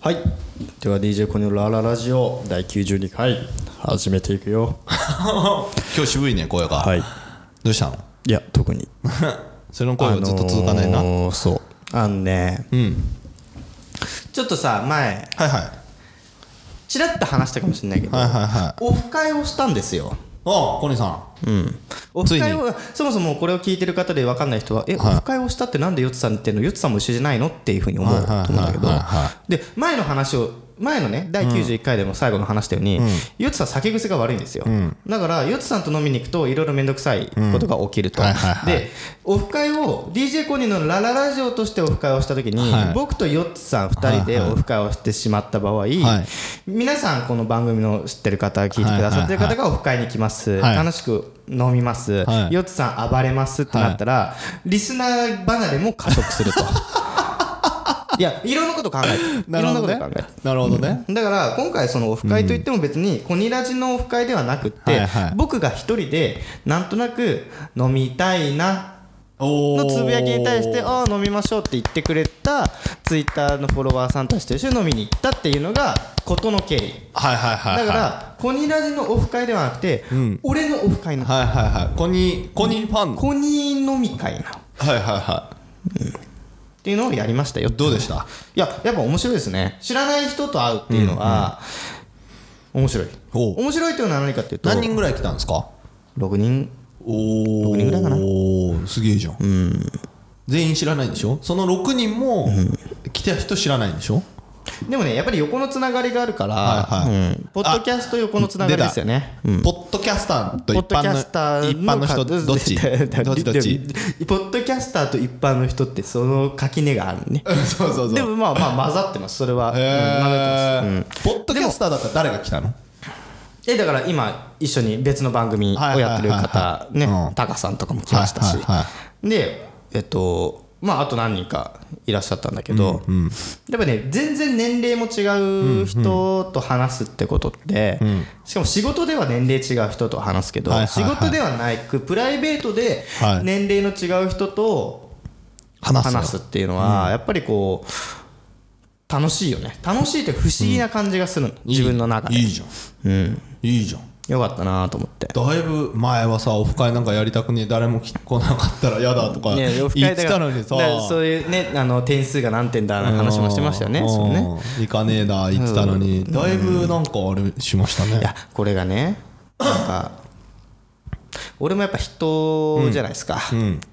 はい。では DJ コニのラララジオ第92回始めていくよ。今日渋いね声が、はい。どうしたの？いや特に。それの声がずっと続かないな、あのーそう。あのねうん。ちょっとさ前はいはい。ちらっと話したかもしれないけど、はいはいはい。オフ会をしたんですよ。あコニーさオフ会をそもそもこれを聞いてる方で分かんない人はえ、はい。オフ会をしたってなんでヨッツさんって言ってんのヨッツさんも一緒じゃないのっていうふうに思うと思うんだけど。で前の話を前のね第91回でも最後の話したように、ヨッツさん酒癖が悪いんですよ、だからヨッツさんと飲みに行くといろいろ面倒くさいことが起きると、はいはいはい。でオフ会を DJ コニーのラララジオとしてオフ会をした時に、はい。僕とヨッツさん2人でオフ会をしてしまった場合、皆さんこの番組の知ってる方聞いてくださってる方がオフ会に来ます、はい。楽しく飲みます、はい。ヨッツさん暴れますってなったら、リスナー離れも加速すると いやいろんなこと考えてい なるほどね。ろんなこと考えてなるほどね、だから今回そのオフ会といっても別にコニラジのオフ会ではなくって、はいはい。僕が一人でなんとなく飲みたいなおのつぶやきに対してああ飲みましょうって言ってくれたツイッターのフォロワーさんたちと一緒に飲みに行ったっていうのが事の経緯。はいはいはいはい。だからコニラジのオフ会ではなくて、俺のオフ会の。はいはいはい。コニーコニーファンの。コニー飲み会なの。っはいはいはていうのをやりましたよ。いどうでした？いややっぱ面白いですね。知らない人と会うっていうのは、面白い。面白いというのは何かっていうと何人ぐらい来たんですか？6人。おお6人ぐらいかな。おおすげえじゃん、全員知らないんでしょ？その6人も来た人知らないんでしょ？でもねやっぱり横のつながりがあるから、はいはい。うん。ポッドキャスト横のつながりですよね、うん。ポッドキャスターと一般の人 どっち？どっち？どっちポッドキャスターと一般の人ってその垣根があるね。そうそうそう。でもまあまあ混ざってます。それは、うん混ざってます、うん。ポッドキャスターだったら誰が来たの？えだから今一緒に別の番組をやってる方ねタカさんとかも来ましたし、でえっとまああと何人かいらっしゃったんだけど、やっぱね全然年齢も違う人と話すってことって、しかも仕事では年齢違う人と話すけど、はいはいはい。仕事ではないくプライベートではい。年齢の違う人と話すっていうのはやっぱりこう楽しいよね。楽しいって不思議な感じがするの、自分の中で。いいじゃん。うん。いいじゃんよかったなと思って。だいぶ前はさオフ会なんかやりたくねえ誰も来来なかったら嫌だとかね、言ってたのにさ。そういうねあの点数が何点だの話もしてましたよねうん。そうね。行かねえだ言ってたのに。だいぶなんかあれしましたね。いやこれがねなんか俺もやっぱ人じゃないですか、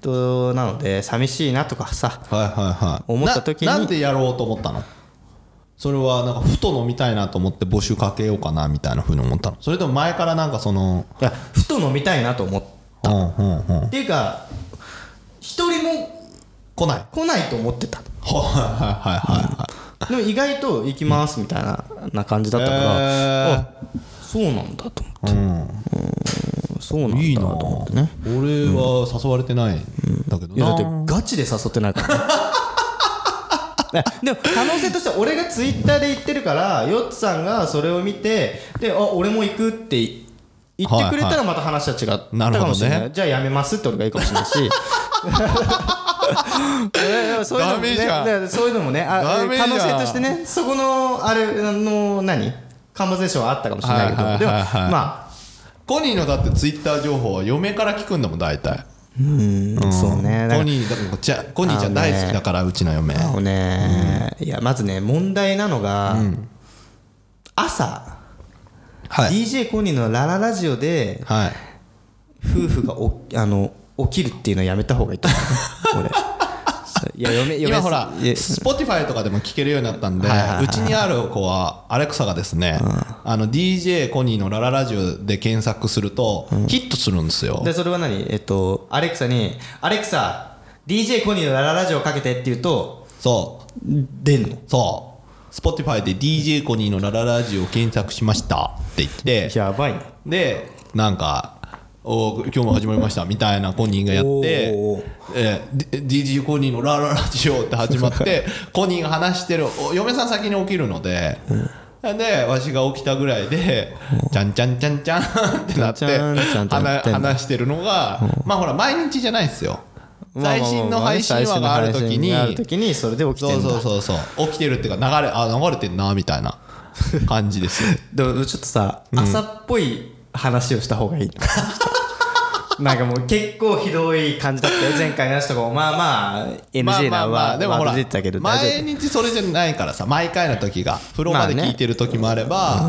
人なので寂しいなとかさはいはいはい。思った時に。ななんでやろうと思ったの？それはなんかふと飲みたいなと思って募集かけようかなみたいなふうに思ったの。それとも前からなんかそのいやふと飲みたいなと思っうんうんうん。っていうか一人も来ない。来ない。と思ってた。はいはいはいはいでも意外と行きますみたいなな感じだったから、へー。あそうなんだと思って。うん。そうなんだいいなと思ってね。俺は誘われてないんだけどいやだってなガチで誘ってないからねでも可能性としては俺がツイッターで言ってるからヨッツさんがそれを見てであ俺も行くって言ってくれたらまた話は違ったなるほどねかもしれない、じゃあやめますって俺がいいかもしれないし。えそういうのもね可能性としてねそこのあれあの何？カンバゼーションはあったかもしれないけど、はいはいはいはい。でもまコニーのだってツイッター情報は嫁から聞くんだもん大体。あうんそうね。コニーだからじゃコニーちゃん大好きだからうちの嫁。あのね、いやまずね問題なのが、朝、はい。DJ コニーのラララジオではい。夫婦がおあの起きるっていうのはやめた方がいいと思う。俺いや嫁嫁今ほら Spotify とかでも聞けるようになったんでうちにある子はアレクサがですねあの DJ コニーのラララジオで検索するとヒットするんですよ。でそれは何？えっとアレクサに「アレクサ DJ コニーのラララジオかけて」って言うとそう。出んの？そう。Spotify で DJ コニーのラララジオを検索しましたって言って。やばいね。でなんかお今日も始まりましたみたいなコニーがやってえー、D- DJ コニーのラララジオって始まって コニーが話してるお嫁さん先に起きるので、でわしが起きたぐらいで「ちゃんちゃんちゃんちゃん」ってなって話話してるのがまあほら毎日じゃないですよ。最新の配信話がある時にそれで起きてそうんだ。そうそうそう起きてるっていうか流れあ流れてんなみたいな感じですよ。でもちょっとさ、朝っぽい話をした方がいいなんかもう結構ひどい感じだったよ。前回のやつとかも。まあまあ NG なワでもほらード出てたけど大丈毎日それじゃないからさ毎回の時が風呂場で聞いてる時もあれば、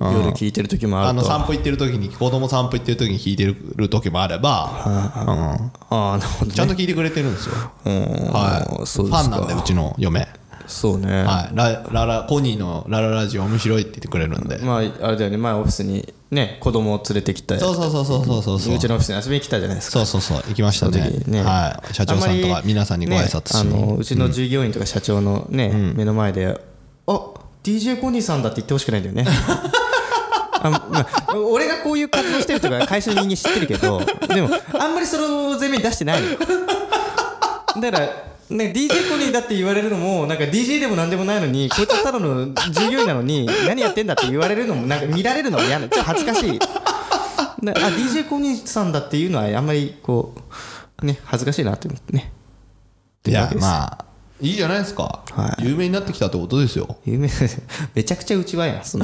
夫夜聞いてる時もあある散歩行ってる時に子供散歩行ってる時に聞いてる時もあれば、ちゃんと聞いてくれてるんですよ、はい、ファンなんでうちの嫁、そうね、はい、ラララコニーのラララジオ面白いって言ってくれるんで、まああれだよね。前オフィスにね子供を連れてきたそうそうそうそうそう。そうそううちのオフィスに遊びに来たじゃないですか。そうそうそう。行きましたね。ね。はい、社長さんとか皆さんにご挨拶しね、あに、のうちの従業員とか社長のね、目の前で「あ DJ コニーさんだ」って言ってほしくないんだよね。あまあ俺がこういう活動してるとか会社の人間知ってるけどでもあんまりそれを前面に出してないのよ。だからね、DJ コニーだって言われるのもなんか DJ でもなんでもないのに こいつはただの従業員なのに何やってんだって言われるのもなんか見られるのも嫌なちょっと恥ずかしい。なあ DJ コニーさんだっていうのはあんまりこうね恥ずかしいなって思ってねいやまあいいじゃないですか、はい。有名になってきたってことですよ。有名。めちゃくちゃうちわやん そう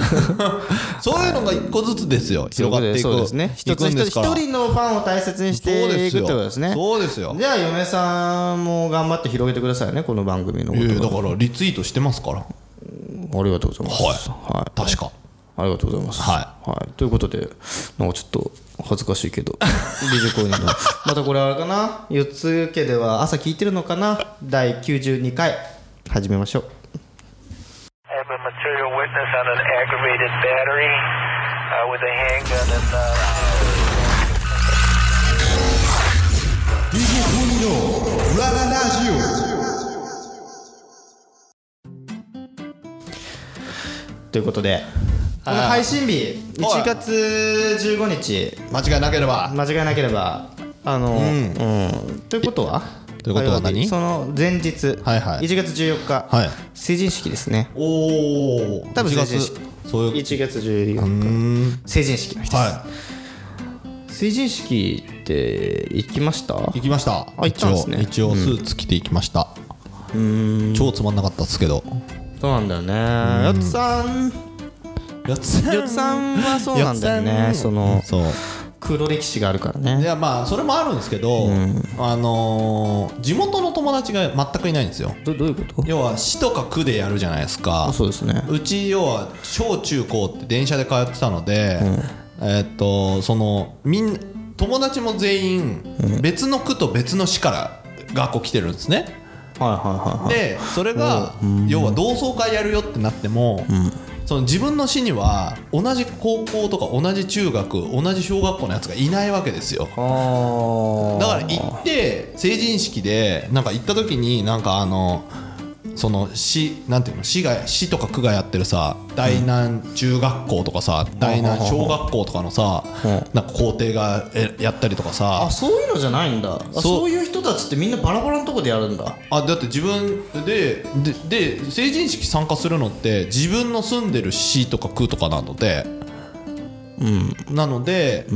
いうのが一個ずつですよ。広がっていく。そうですね。一いつ一つ一人のファンを大切にしていくってことですね。そうですよ。じゃあ嫁さんも頑張って広げてくださいねこの番組のこいやいやだとからリツイートしてますから。ありがとうございます。はい。はい。確かありがとうございます。ははい。ということで、なんかちょっと恥ずかしいけど、コーニーの、またこれあれかな、四つ家では朝聞いてるのかな、第92回、始めましょう。have a material witness on an aggravated battery uh, with a handgun and uh, DJ コニーのラララジということで、この配信日、はい。1月15日、間違いなければ。間違いなければ、あの、うん、ということは？ということは何？その前日、はいはい。1月14日、はい。成人式ですね。おお多分1月成人式。そういう1月14日。うん。成人式の日です、は成人式って行きました？い行きました。行ったんですね。一応一応スーツ着て行きました。超つまんなかったですけど。そうなんだよね。よつさんやつさん。はそうなんだよねそのそう。黒歴史があるからいねやまあそれもあるんですけど、あのー地元の友達が全くいないんですよ。どどういうこと？要は市とか区でやるじゃないですか。そうですね。うち要は小中高って電車で通ってたので、えーっとそのみん友達も全員別の区と別の市から学校来てるんですね、はいはいはいはい。でそれが要は同窓会やるよってなっても、その自分の市には同じ高校とか同じ中学同じ小学校のやつがいないわけですよ。あだから行って成人式でなんか行った時になんかあのその市なんていうの市が市とか区がやってるさ大南中学校とかさ大南小学校とかのさなんか校庭がえやったりとかさ。あそういうのじゃないんだ。あそういう人たちってみんなバラバラこでやるんだ。あだって自分ででで成人式参加するのって自分の住んでる市とか区とかなので、なので、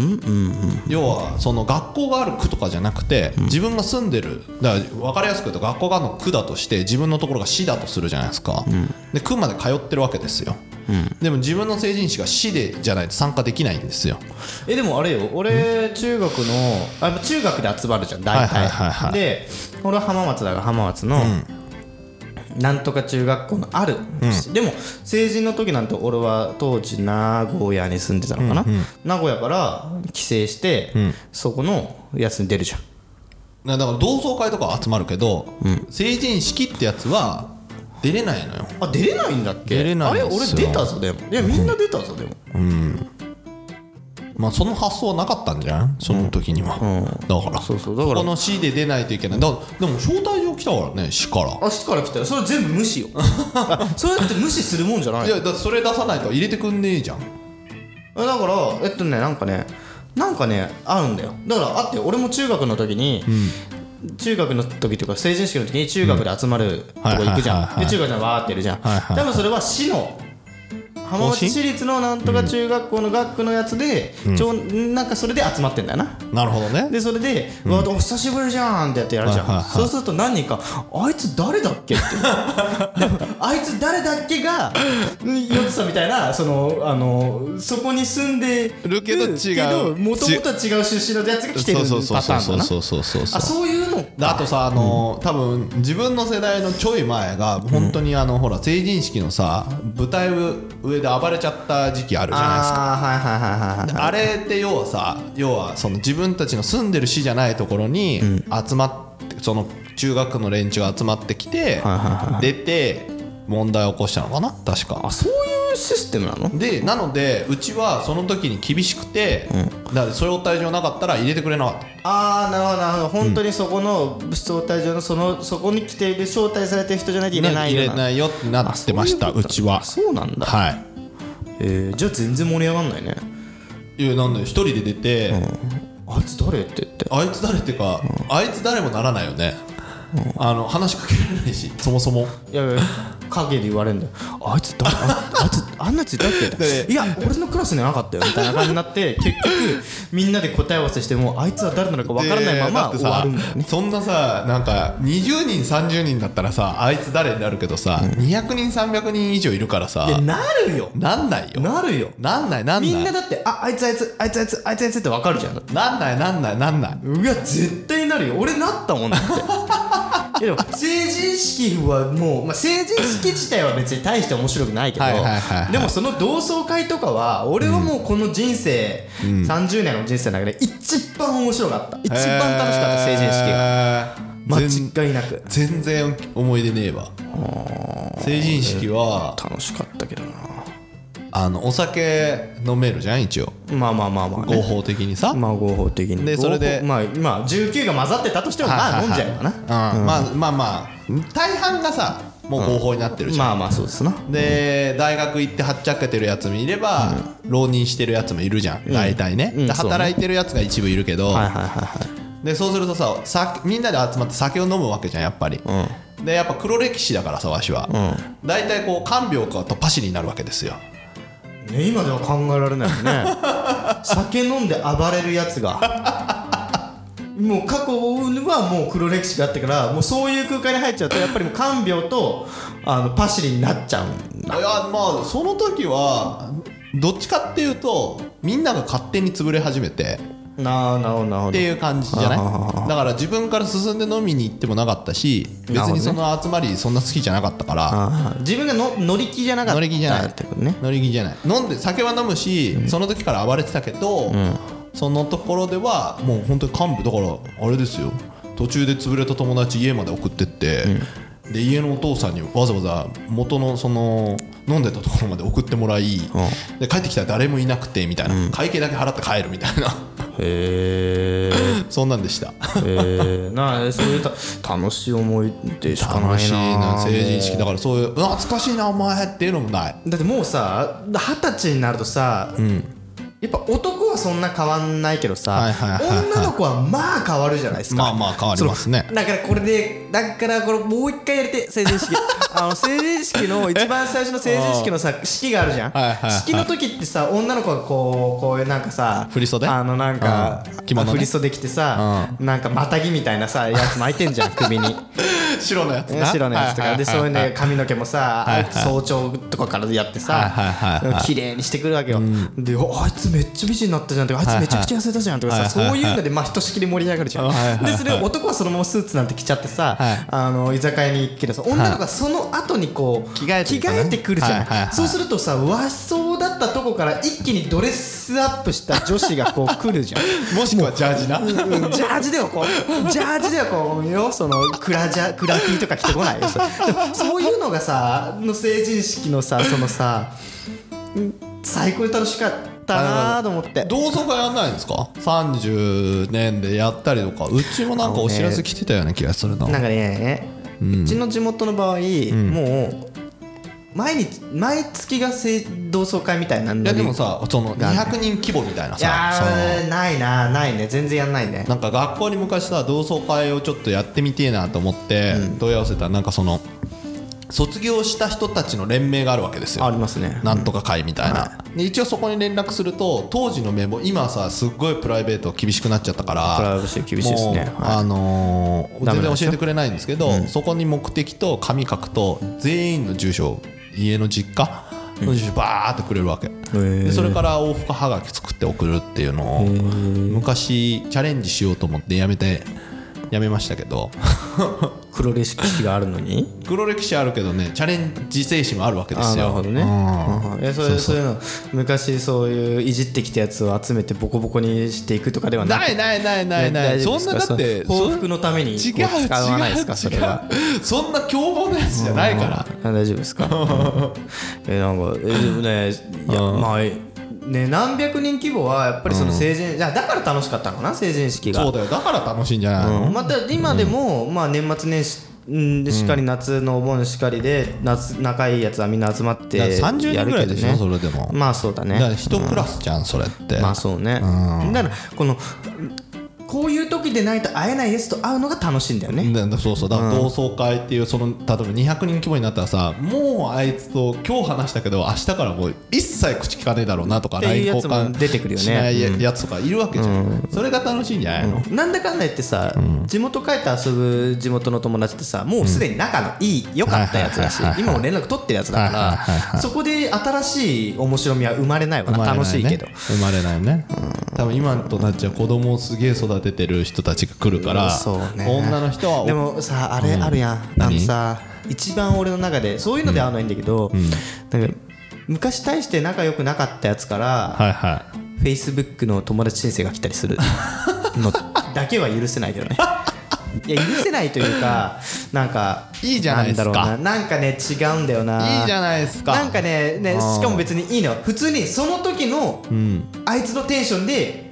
要はその学校がある区とかじゃなくて、自分が住んでるだから分かりやすく言うと学校があるの区だとして自分のところが市だとするじゃないですか、で区まで通ってるわけですよ、でも自分の成人式が市でじゃないと参加できないんですよ。えでもあれよ俺中学のあ中学で集まるじゃん大体、はいはいはいはい。で俺は浜松だから浜松の、なんとか中学校のある、でも成人の時なんて俺は当時名古屋に住んでたのかな、名古屋から帰省して、そこのやつに出るじゃん。だから同窓会とかは集まるけど、成人式ってやつは出れないのよ。あ出れないんだっけ？出れないあれ俺出たぞでも。いやみんな出たぞでも、まあその発想はなかったんじゃん？その時には、だからそうそう。だからこの市で出ないといけない。だでも招待状来たからね市から。足から来たらそれ全部無視よ。あ そうやって無視するもんじゃない。いやだそれ出さないと入れてくんねえじゃん。だからえっとねなんかねなんかねあるんだよ。だからあって俺も中学の時に、中学の時というか成人式の時に中学で集まるとこ行くじゃん。で中学じゃんわーっているじゃん、はいはい多分それは市の浜松市立のなんとか中学校の学区のやつで、ちょなんかそれで集まってんだよな。なるほどね。でそれで「うわお久しぶりじゃん」ってやってやるじゃん、そうすると何人か「あいつ誰だっけ?」って。あいつ誰だっけがヨッツさんみたいなそのあのそこに住んでるけど違うもともとは違う出身のやつが来てるそうそうパターンだな。そうそうそうそうそうあそういうのであとさあのー多分自分の世代のちょい前が本当にあのほら成人式のさ舞台上で暴れちゃった時期あるじゃないですか。ああはいはいはいはいはいあれって要はさ要はその自分たちの住んでる市じゃないところに集まってその中学の連中が集まってきて出て問題を起こしたのかな？確か。あそういうシステムなの？でなのでうちはその時に厳しくてだから招待状なかったら入れてくれなかった。ああなるほどなるほど。本当にそこの招待状のそのそこに来ている招待されてる人じゃないと入れないような。入れないよってなってましたうちは。そうなんだ。はいえー、じゃあ全然盛り上がんないね。いやなんで一人で出て、あいつ誰？って言って。あいつ誰ってか、あいつ誰もならないよね、あの話しかけられないしそもそも。いやいや陰で言われるんだよ。あいつ誰？ああいつあんなやついた？っけいや俺のクラスにはなかったよみたいな感じになって 結局みんなで答え合わせしてもあいつは誰なのかわからないまま終わるんだよね。そんなさなんか20人30人だったらさあいつ誰になるけどさ、200人300人以上いるからさいやなるよ。なんないよ。なるよ。なんないなんない。みんなだってああいつあいつあいつあいつあいつあいつってわかるじゃんなんないなんないなんない。うわ絶対なるよ。俺なったもんだってでも成人式はもう、まあ、成人式自体は別に大して面白くないけどでもその同窓会とかは俺はもうこの人生、30年の人生の中で一番面白かった。一番楽しかった成人式が。が間違いなく。全然思い出ねえわ。成人式は楽しかったけどなあのお酒飲めるじゃん一応。まあまあまあまあ、ね、合法的にさ、まあ合法的に。でそれでまあまあ19が混ざってたとしてもまあ飲んじゃえばな。うん。まあまあまあ大半がさもう合法になってるじゃん、まあまあそうですな。で大学行ってはっちゃけてるやつもいれば、浪人してるやつもいるじゃん。大体ね、働いてるやつが一部いるけど、はいはいはいはい。でそうするとささみんなで集まって酒を飲むわけじゃんやっぱり、でやっぱ黒歴史だからさわしは、大体こう看病かとパシリになるわけですよね、今では考えられないよね。酒飲んで暴れるやつが。もう過去はもう黒歴史があってからもうそういう空間に入っちゃうとやっぱりもう看病とあのパシリになっちゃうんだ。いやまあその時はどっちかっていうとみんなが勝手に潰れ始めてなるほどなるほど。っていう感じじゃない？だから自分から進んで飲みに行ってもなかったし別にその集まりそんな好きじゃなかったから。自分がの乗り気じゃなかった。乗り気じゃない。乗り気じゃない。飲んで酒は飲むし、その時から暴れてたけど、そのところではもう本当に幹部だからあれですよ。途中で潰れた友達家まで送ってって、で家のお父さんにわざわざ元のその飲んでたところまで送ってもらい、で帰ってきたら誰もいなくてみたいな、会計だけ払って帰るみたいな。へえ そんなんでした。へえなあそういうた楽しい思い出しかないな。楽しいな成人式。だもからそういう懐かしいなお前っていうのもない。うだってもうさ二十歳になるとさ、やっぱ男はそんな変わんないけどさ、はいはいはいはい。女の子はまあ変わるじゃないですか。まあまあ変わりますね。だからこれでだからこれもう一回やりて成人式。あの成人式の一番最初の成人式のさ式があるじゃん、はいはいはい式の時ってさ女の子がこうこういうなんかさ振袖？あのなんか、ね。振り袖着てさ、なんかまたぎみたいなさやつ巻いてんじゃん 首に。白のやつ白のやつとか。でそういうねはい。髪の毛もさはいはい早朝とかからやってさはいはいはいはい。綺麗にしてくるわけよ。でおあいつめっちゃ美人になったじゃんとかあいつめちゃくちゃ痩せたじゃんとかさそういうのでまあひとしきり盛り上がるじゃん。でそれ男はそのままスーツなんて着ちゃってさはい。あの居酒屋に行くけどさ女の子がその後にこう着替えてくるじゃん。そうするとさ和装だったとこから一気にドレスアップした女子がこう来るじゃん。もしくはジャージな。うんジャージではこうジャージではこうよそのクラジャクラティとか着てこない？よそういうのがさの成人式のさそのさうん最高に楽しかったなと思って。同窓会やんないんですか？30年でやったりとか。うちもなんかお知らせ来てたような気がするな。なんかね、うちの地元の場合、もう毎日毎月が成同窓会みたいないやでもさそのがね。200人規模みたいないやさその。ーないなないね。全然やんないね。なんか学校に昔さ同窓会をちょっとやってみてえなと思って問い合わせたらなんかその卒業した人たちの連盟があるわけですよ。ありますね。なんとか会みたいな、で一応そこに連絡すると当時の名簿今はさすっごいプライベート厳しくなっちゃったからプライバシー厳しいですね。はい。あのー全然教えてくれないんですけど、そこに目的と紙書くと全員の住所家の実家の住所バーってくれるわけ、でそれから往復はがき作って送るっていうのを昔チャレンジしようと思ってやめてやめましたけど。黒歴史があるのに？黒歴史あるけどねチャレンジ精神もあるわけですよ。なるほどね。そうそう。いうの昔そういういじってきたやつを集めてボコボコにしていくとかではないないないないない。大丈夫そんなだって報復のために違うこう使わないですか？違うそれは。違うそんな凶暴なやつじゃないから。あ大丈夫ですか？えなんかえでもねいやまあね何百人規模はやっぱりその成人いやだから楽しかったのかな成人式が。そうだよ。だから楽しいんじゃない？の、うん。また今でも、まあ、年末年始うんしかり夏のお盆しかりで夏仲いいやつはみんな集まってだから30人ぐらいでしょやるけどね。それでも。まあそうだね。だから一クラスじゃんそれって、まあそうね、だからこのこういう時でないと会えないやつと会うのが楽しいんだよね、でそうそう。だから同窓会っていうその例えば200人規模になったらさもうあいつと今日話したけど明日からもう一切口聞かねえだろうなとか LINE 交換出てくるよね。しないやつとかいるわけじゃん、それが楽しいんじゃないの、なんだかんだ言ってさ、地元帰って遊ぶ地元の友達ってさもうすでに仲のいい良かったやつだし今も連絡取ってるやつだからそこで新しい面白みは生まれないわ。な楽しいけど。生まれないよね多分今となっちゃう子供をすげえ育ててる人たちが来るからね。女の人はでもさあれあるやん、あの何？さ一番俺の中でそういうのではいいんだけど、なんか昔大して仲良くなかったやつから、はいは Facebook の友達申請が来たりする のだけは許せないけどね。いや許せないというかなんかいいじゃないですか。んだろうな。なんかね違うんだよな。いいいじゃないですか。なんかねねしかも別にいいの普通にその時の、あいつのテンションで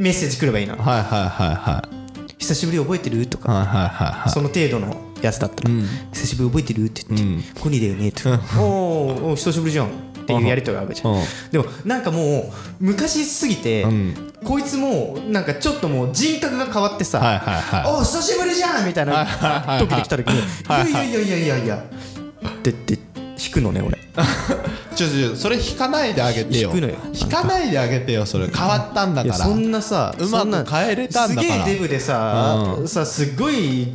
メッセージ来ればいいの。いはいはいはいはい。久しぶり覚えてる？とか。はいはいはいはい。その程度のやつだったら、久しぶり覚えてる？って言って、コニーだよね？って、おーおー久しぶりじゃん。っていうやりとりがあるじゃん、うん。でもなんかもう昔すぎて、こいつもなんかちょっともう人格が変わってさ、はいはいはい。おー久しぶりじゃんみたいな時で来た時に、いやいやいやいやいやいや。ってって引くのね俺。ちょちょそれ引かないであげてよ。引くのよ。引かないであげてよそれ。変わったんだから。そんなさうまく変えれたんだから。すげえデブでさ,、さすごい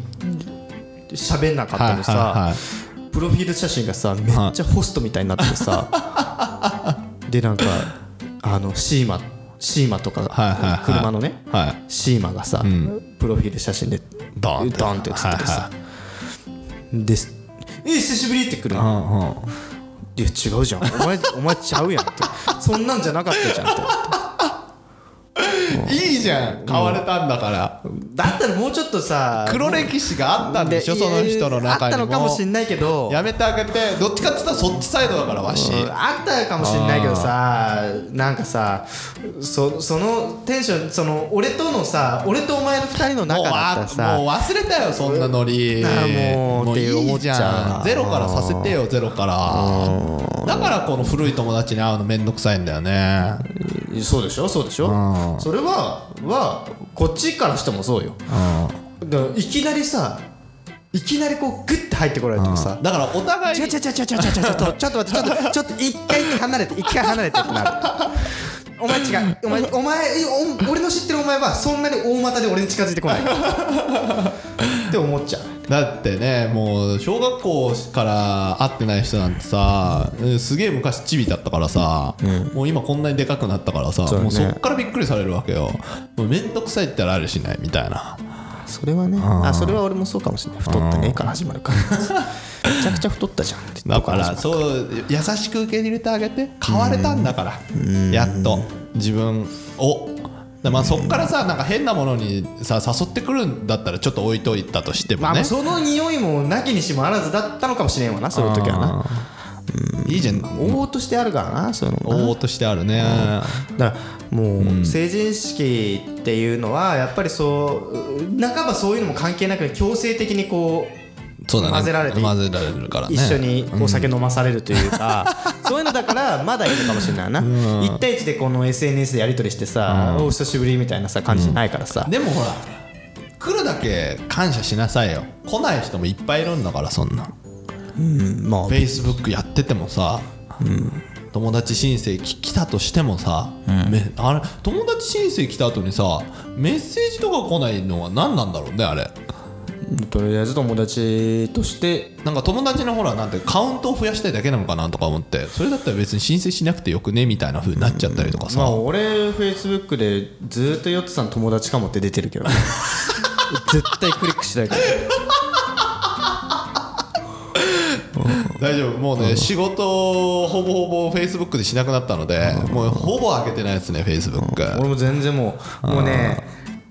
喋んなかったのにさ、はいはいはい。プロフィール写真がさめっちゃホストみたいになってさ、でなんかあのシーマシーマとか、はいはいはい。車のね、はい。シーマがさ、プロフィール写真でドーンって。ドンって写っててさ、はですえ久しぶりって来るうの、いや違うじゃん。お前 お前ちゃうやんってそんなんじゃなかったじゃんって。いいじゃん。変われたんだからだったらもうちょっとさ黒歴史があったんでしょでその人の中にも。あったのかもしんないけど。やめてあげてどっちかって言ったらそっちサイドだからわし。うんあったかもしんないけどさなんかさそそのテンションその俺とのさ俺とお前の二人のもう仲だったらあさもう忘れたよそんなノリ。もうって思っいいじちゃん。ゼロからさせてよゼロから。だからこの古い友達に会うのめんどくさいんだよねそうでしょ？そうでしょ？それははこっちからしてもそうよ。だからいきなりさいきなりこうグッて入ってこられてもさだからお互い違う違う違う違う違う違うちょっとちょっと待ってちょっとちょっと一回離れて一回離れてってなる。お前違う。お前お前お俺の知ってるお前はそんなに大股で俺に近づいてこない。って思っちゃうだってねもう小学校から会ってない人なんてさうんすげえ昔チビだったからさ、もう今こんなにでかくなったからさそね。もうそっからびっくりされるわけよ。もうめんどくさいってあるしないみたいな。それはね。あそれは俺もそうかもしれない。太ったねから始まるから。めちゃくちゃ太ったじゃんってだからそう優しく受け入れてあげて変われたんだから。やっと。自分をでまあそっからさなんか変なものにさ誘ってくるんだったらちょっと置いといたとしてもね。まあその匂いもなきにしもあらずだったのかもしれんわなそういう時はな。いいじゃん。往々としてあるからなそういうの応募としてあるね。だからもう成人式っていうのはやっぱりそう半ばそういうのも関係なく強制的にこうそうだね。混ぜられて混ぜられるからね。一緒にお酒飲まされるというか、そういうのだからまだいいのかもしれないな、1対1でこの SNS でやり取りしてさ、お久しぶりみたいなさ感じじゃないからさ、でもほら来るだけ感謝しなさいよ。来ない人もいっぱいいるんだからそんな。うんまあ。Facebook やっててもさ、友達申請き来たとしてもさ、めあれ友達申請来た後にさメッセージとか来ないのは何なんだろうねあれとりあえず友達としてなんか友達のほらなんてカウントを増やしたいだけなのかなとか思ってそれだったら別に申請しなくてよくねみたいな風になっちゃったりとかさ、まあ俺フェイスブックでずーっとヨッツさん友達かもって出てるけど絶対クリックしないから。大丈夫。もうね、仕事をほぼほぼフェイスブックでしなくなったので、もうほぼ開けてないですねフェイスブック、俺も全然もうもうね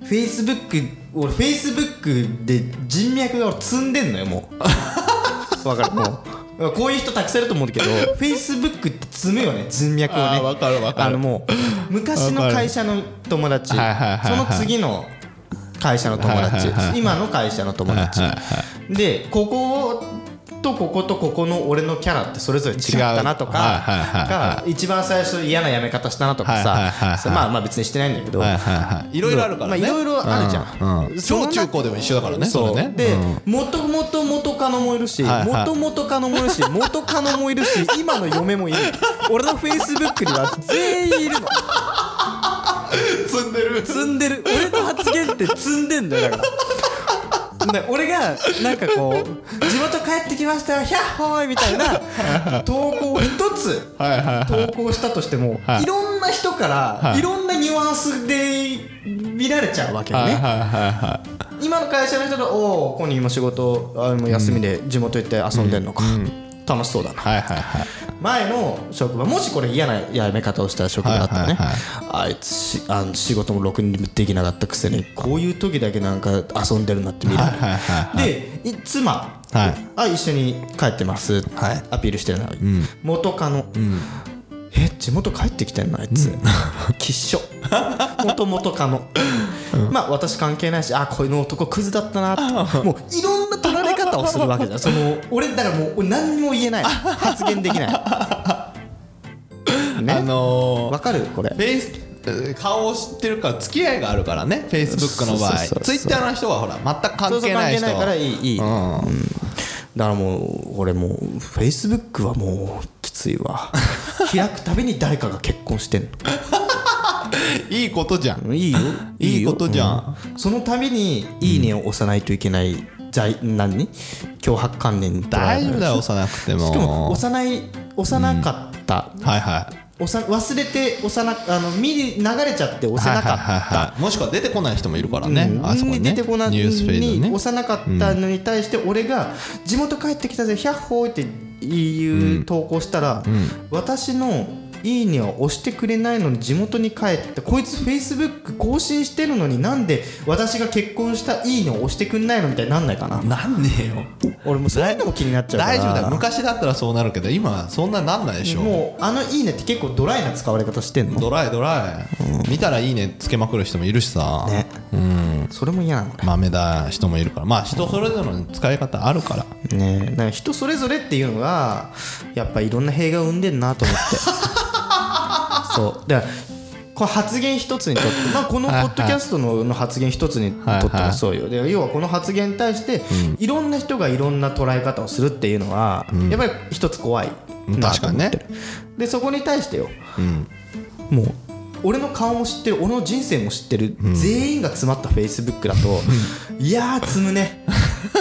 フェイスブック俺フェイスブックで人脈が俺積んでんのよもう。わかる？もう。こういう人たくさんいると思うんだけどフェイスブックって積むよね人脈をね。あーわかるわかる。あのもう昔の会社の友達その次の会社の友達今の会社の友達。でこことこことここの俺のキャラってそれぞれ違ったなとかが一番最初嫌な辞め方したなとかさまあまあ別にしてないんだけどはいろいろあるからね。まあいろいろあるじゃん。小中高でも一緒だからねそう。でうん。もともと 元カノもいるしもともとカノもいるし元カノもいるし今の嫁もいる。俺のフェイスブックには全員いるの。積んでる。積んでる。俺の発言って積んでんだよだから。で俺がなんかこう地元帰ってきましたよヒャッホーイみたいな 投稿を一つ投稿したとしてもはい。いろんな人からい。ろんなニュアンスで見られちゃうわけよね。はいはいはいは今の会社の人と「おお今日今仕事あもう休みで地元行って遊んでんのか」楽しそうだな。はいはいはい。前の職場もしこれ嫌な辞め方をした職場だったらね、あいつしあの仕事もろくにできなかったくせにこういう時だけなんか遊んでるなって見る、はいはいはいはい。でい妻、はい。あ一緒に帰ってます、はい。アピールしてるの、元カノ、え地元帰ってきてんのあいつ、きっしょ。元々カノ、まあ私関係ないしあこういうの男クズだったなって。もういろ方をするわけじゃんその俺だからもう俺何にも言えない。発言できない。ね？あのーわかる？これ。フェイスえー顔を知ってるから付き合いがあるからねフェイスブックの場合。そうそうそうそうツイッターの人はほら全く関そうそう係ない人関係ないからいいいい、うん。だからもう俺もうフェイスブックはもうきついわ。開くたびに誰かが結婚してん いいことじゃん。のいいよ。いいことじゃん。うん。そのたびに「いいね」を押さないといけない在何？脅迫観念大丈夫だよ押さなくても。しかも押さない押さなかった、はいはい。押さ忘れて押さなあの見り流れちゃって押せなかった、はいはいはいはい。もしくは出てこない人もいるからね、うん。あそこにね。出てこないニュースフェードにね。押さなかったのに対して俺が地元帰ってきたぜヒャッホーっていう投稿したら、私のいいねを押してくれないのに地元に帰ってこいつフェイスブック更新してるのになんで私が結婚したいいねを押してくんないのみたいになんないかな？なんねえよ。俺もうそういうのも気になっちゃうから。大丈夫だ。よ昔だったらそうなるけど今はそんななんないでしょ。もうあのいいねって結構ドライな使われ方してんの？ドライドライ、見たらいいねつけまくる人もいるしさ、ね。それも嫌なのね。豆だ人もいるから。まあ人それぞれの使い方あるから。ねだから人それぞれっていうのがやっぱいろんな弊害を生んでんなと思って そう。だからこの発言一つにとって、まあ、このポッドキャストのの発言一つにとってもそうよ。で要はこの発言に対していろんな人がいろんな捉え方をするっていうのはやっぱり一つ怖いなと思ってる。でそこに対してよもう俺の顔も知ってる俺の人生も知ってる、全員が詰まったフェイスブックだと、いやー積むね。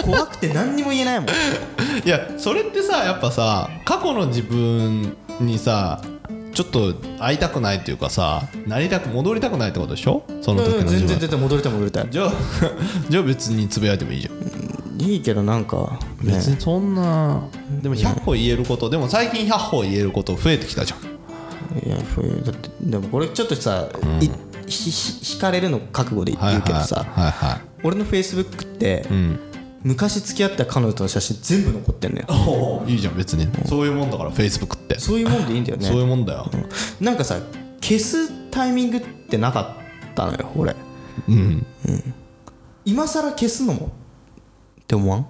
怖くて何にも言えないもん。いやそれってさやっぱさ過去の自分にさちょっと会いたくないっていうかさなりたく戻りたくないってことでしょ？その時のうん自分全然全然戻りたい戻りたい。じゃあ じゃあ別につぶやいてもいいじゃん。いいけどなんかね。別にそんなでも100歩言えることでも最近100歩言えること増えてきたじゃん。いやふだってでもこれちょっとさ、いひひ引かれるの覚悟で言うけどさ、はいは俺のフェイスブックって、いうん昔付き合った彼女との写真全部残ってんのよ。おーいいじゃん別に。そういうもんだから Facebook って。そういうもんでいいんだよね。そういうもんだよ。なんかさ消すタイミングってなかったのよ俺。うん。今更消すのも？って思わん？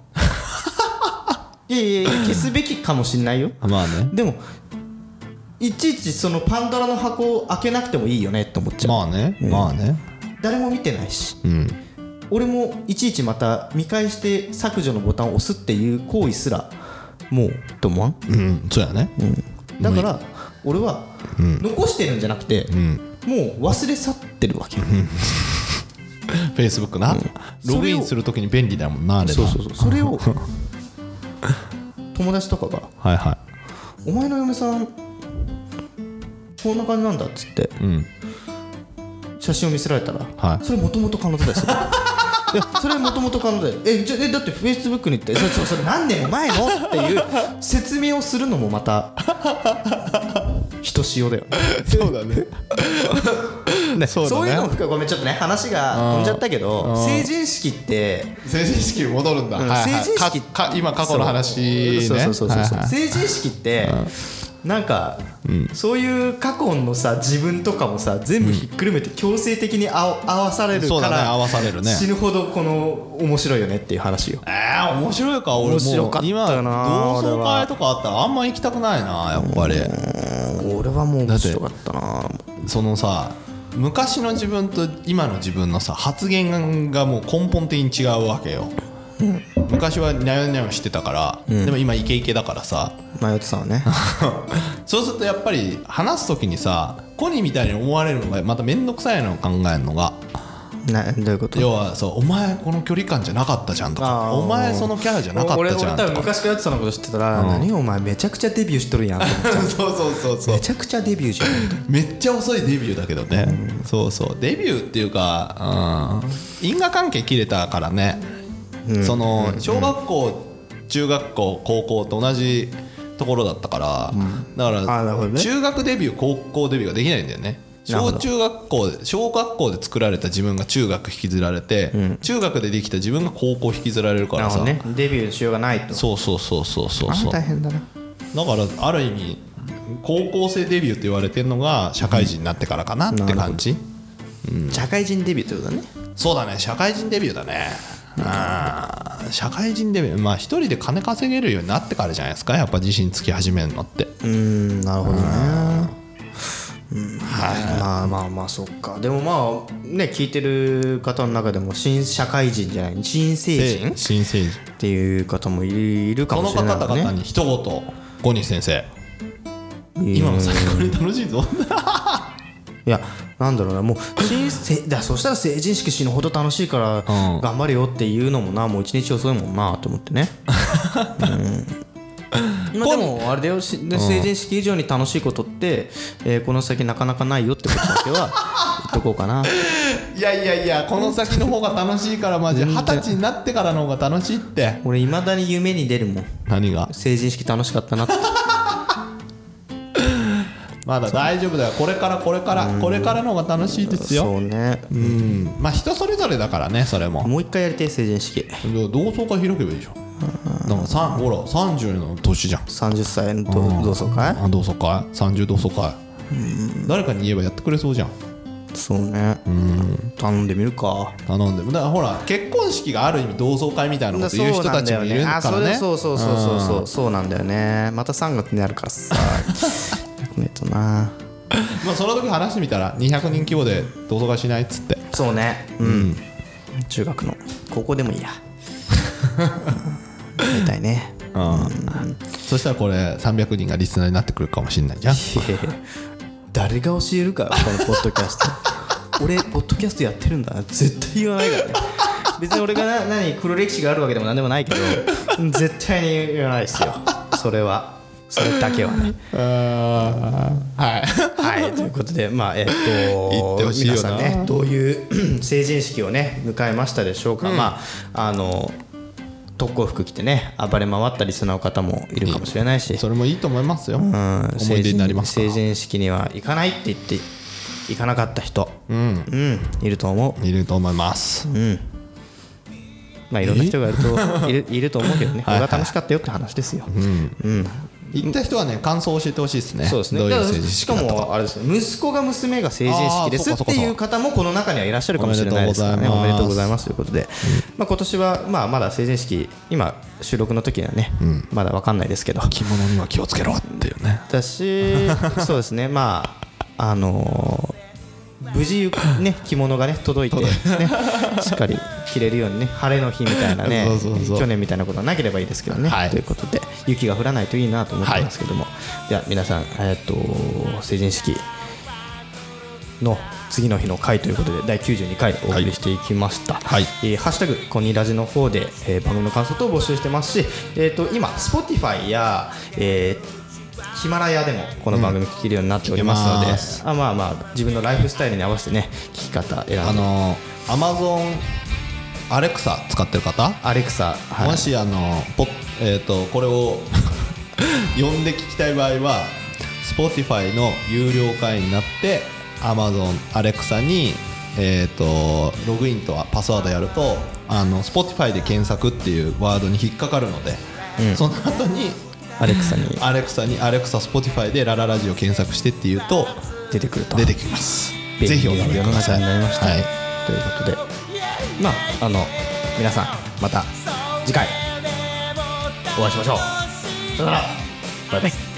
いやいやいや消すべきかもしんないよ。まあね。でもいちいちそのパンドラの箱を開けなくてもいいよねって思っちゃう、まあね。まあね。誰も見てないし。うん俺もいちいちまた見返して削除のボタンを押すっていう行為すらもう。って思わんうんそうやね。だから俺は残してるんじゃなくてもう忘れ去ってるわけよ。フェイスブックな。ログインするときに便利だもんなあれな。そうそうそう。それを友達とかがはいは「お前の嫁さんこんな感じなんだ」っつっていうん写真を見せられたら、はい。それもともと彼女ですよ いやそれもともと彼女でえじゃえだってフェイスブックに行ってそれそれそれ何年も前の？っていう説明をするのもまたひとしおだよね。そうだね。ねそうだね。そういうのも含めごめんちょっとね話が飛んじゃったけど成人式って成人式に戻るんだ、うんはいはい。成人式今過去の話ね。そうそうそうそうはいはい。成人式ってなんか、そういう過去のさ自分とかもさ全部ひっくるめて強制的にあお合わされるかそうだねら合わされるね。死ぬほどこの面白いよねっていう話よ。えー、面白いか俺もう。今同窓会とかあったらあんま行きたくないなやっぱり。俺はもう面白かったな。そのさ昔の自分と今の自分のさ発言がもう根本的に違うわけよ、昔はニャヨニャヨしてたから、でも今イケイケだからさ迷ってたのね。そうするとやっぱり話す時にさコニーみたいに思われるのがまた面倒くさいのを考えるのがなどういうこと？要はそうお前この距離感じゃなかったじゃんとかお前そのキャラじゃなかったじゃん俺俺多分とか昔からやってたのこと知ってたら、何お前めちゃくちゃデビューしとるやん そうそうそうそう。めちゃくちゃデビューじゃん。めっちゃ遅いデビューだけどね、そうそう。デビューっていうか、うん、因果関係切れたからね、その小学校、中学校高校と同じところだったから、だから中学デビュー高校デビューができないんだよね。小中学校で小学校で作られた自分が中学引きずられて、中学でできた自分が高校引きずられるからさ、ね。デビューしようがないと。そうそうそうそうそう。あそう大変だな。だからある意味高校生デビューって言われてるのが社会人になってからかなって感じ、社会人デビューってことだね。そうだね。社会人デビューだね社会人デビューまあ一人で金稼げるようになってからじゃないですかやっぱ自信つき始めるのって。うーんなるほどね。うん。まあまあまあそっか。でもまあね聞いてる方の中でも新社会人じゃない新成人？っ新成人。ていう方もいるかそのもしれない方々に一言ゴニー先生。今の最高に楽しいぞ。いやなんだろうなもう新成だそしたら成人式死ぬほど楽しいからうん。頑張れよっていうのもなもう一日遅いもんなと思ってね。うん。まあ でもあれだよし成人式以上に楽しいことって、えーこの先なかなかないよってことだけは 言っとこうかな。いやいやいやこの先の方が楽しいからマジ二十歳になってからの方が楽しいって。俺いまだに夢に出るもん。何が？成人式楽しかったなってまだ大丈夫だよ。これからこれからこれからの方が楽しいですよ。そうね。うん。まあ人それぞれだからねそれも。もう一回やりたい成人式。で同窓会開けばいいじゃん。だからほら30の年じゃん。30歳の同同窓会？あ同窓会。30同窓会。誰かに言えばやってくれそうじゃん。そうね。頼んでみるか。頼んで。だからほら結婚式がある意味同窓会みたいなこと言う人たちもいるからあそれねそうそうそうそうそう。そうなんだよね。また3月になるからさやめとな。まあその時話してみたら200人規模で同窓会しないっつって。そうね。うん。中学の。高校でもいいや。やりたいね。そしたらこれ300人がリスナーになってくるかもしれないじゃん。誰が教えるかこのポッドキャスト。俺ポッドキャストやってるんだ絶対言わないからね。別に俺がな何黒歴史があるわけでも何でもないけど。絶対に言わないですよ。それはそれだけはね。はい。はい。ということでまあえっ、言とっ皆さんねどういう 成人式をね迎えましたでしょうか、まああの特攻服着てね暴れ回ったリスナーの方もいるかもしれないし。それもいいと思いますよ。うん。思い出になります成人式には行かないって言って行かなかった人、うん。いると思いると思います。う、うん、まあいろんな人がいると いるいると思うけどね。はい俺は楽しかったよって話ですよ、うん行った人はね感想を教えてほしいですね。そうですね。しかもあれですね息子が娘が成人式ですっていう方もこの中にはいらっしゃるかもしれないですからね。おおめめでとうございますということで、まあ、今年はまあまだ成人式今収録の時にはね、まだわかんないですけど。着物には気をつけろっていうね。だし そうですね。まああのー無事ね着物がね届いてねしっかり着れるようにね晴れの日みたいなね 去年みたいなことはなければいいですけどね、はい。ということで雪が降らないといいなと思ってますけども、では皆さんえっと成人式の次の日の回ということで第92回お送りしていきました、はい。えーハッシュタグコニラジの方で、えー番組の感想等を募集してますし、えー、と今 Spotify や、えーヒマラヤでもこの番組聞けるようになっておりますので、あまあまあ自分のライフスタイルに合わせてね聞き方選んで。あのアマゾンアレクサ使ってる方、アレクサ、はい。もしあのポえー、とこれを 呼んで聞きたい場合は Spotify の有料会員になって Amazon アレクサに、えー、とログインとパスワードやるとあの Spotify で検索っていうワードに引っかかるので、その後にアレクサに。アレクサにアレクサ Spotify でラララジオ検索してっていうと出てくると。出てきます。ぜひお試しください。になりました、はい。ということで。まああの皆さんまた次回お会いしましょう。さよなら。バイバイ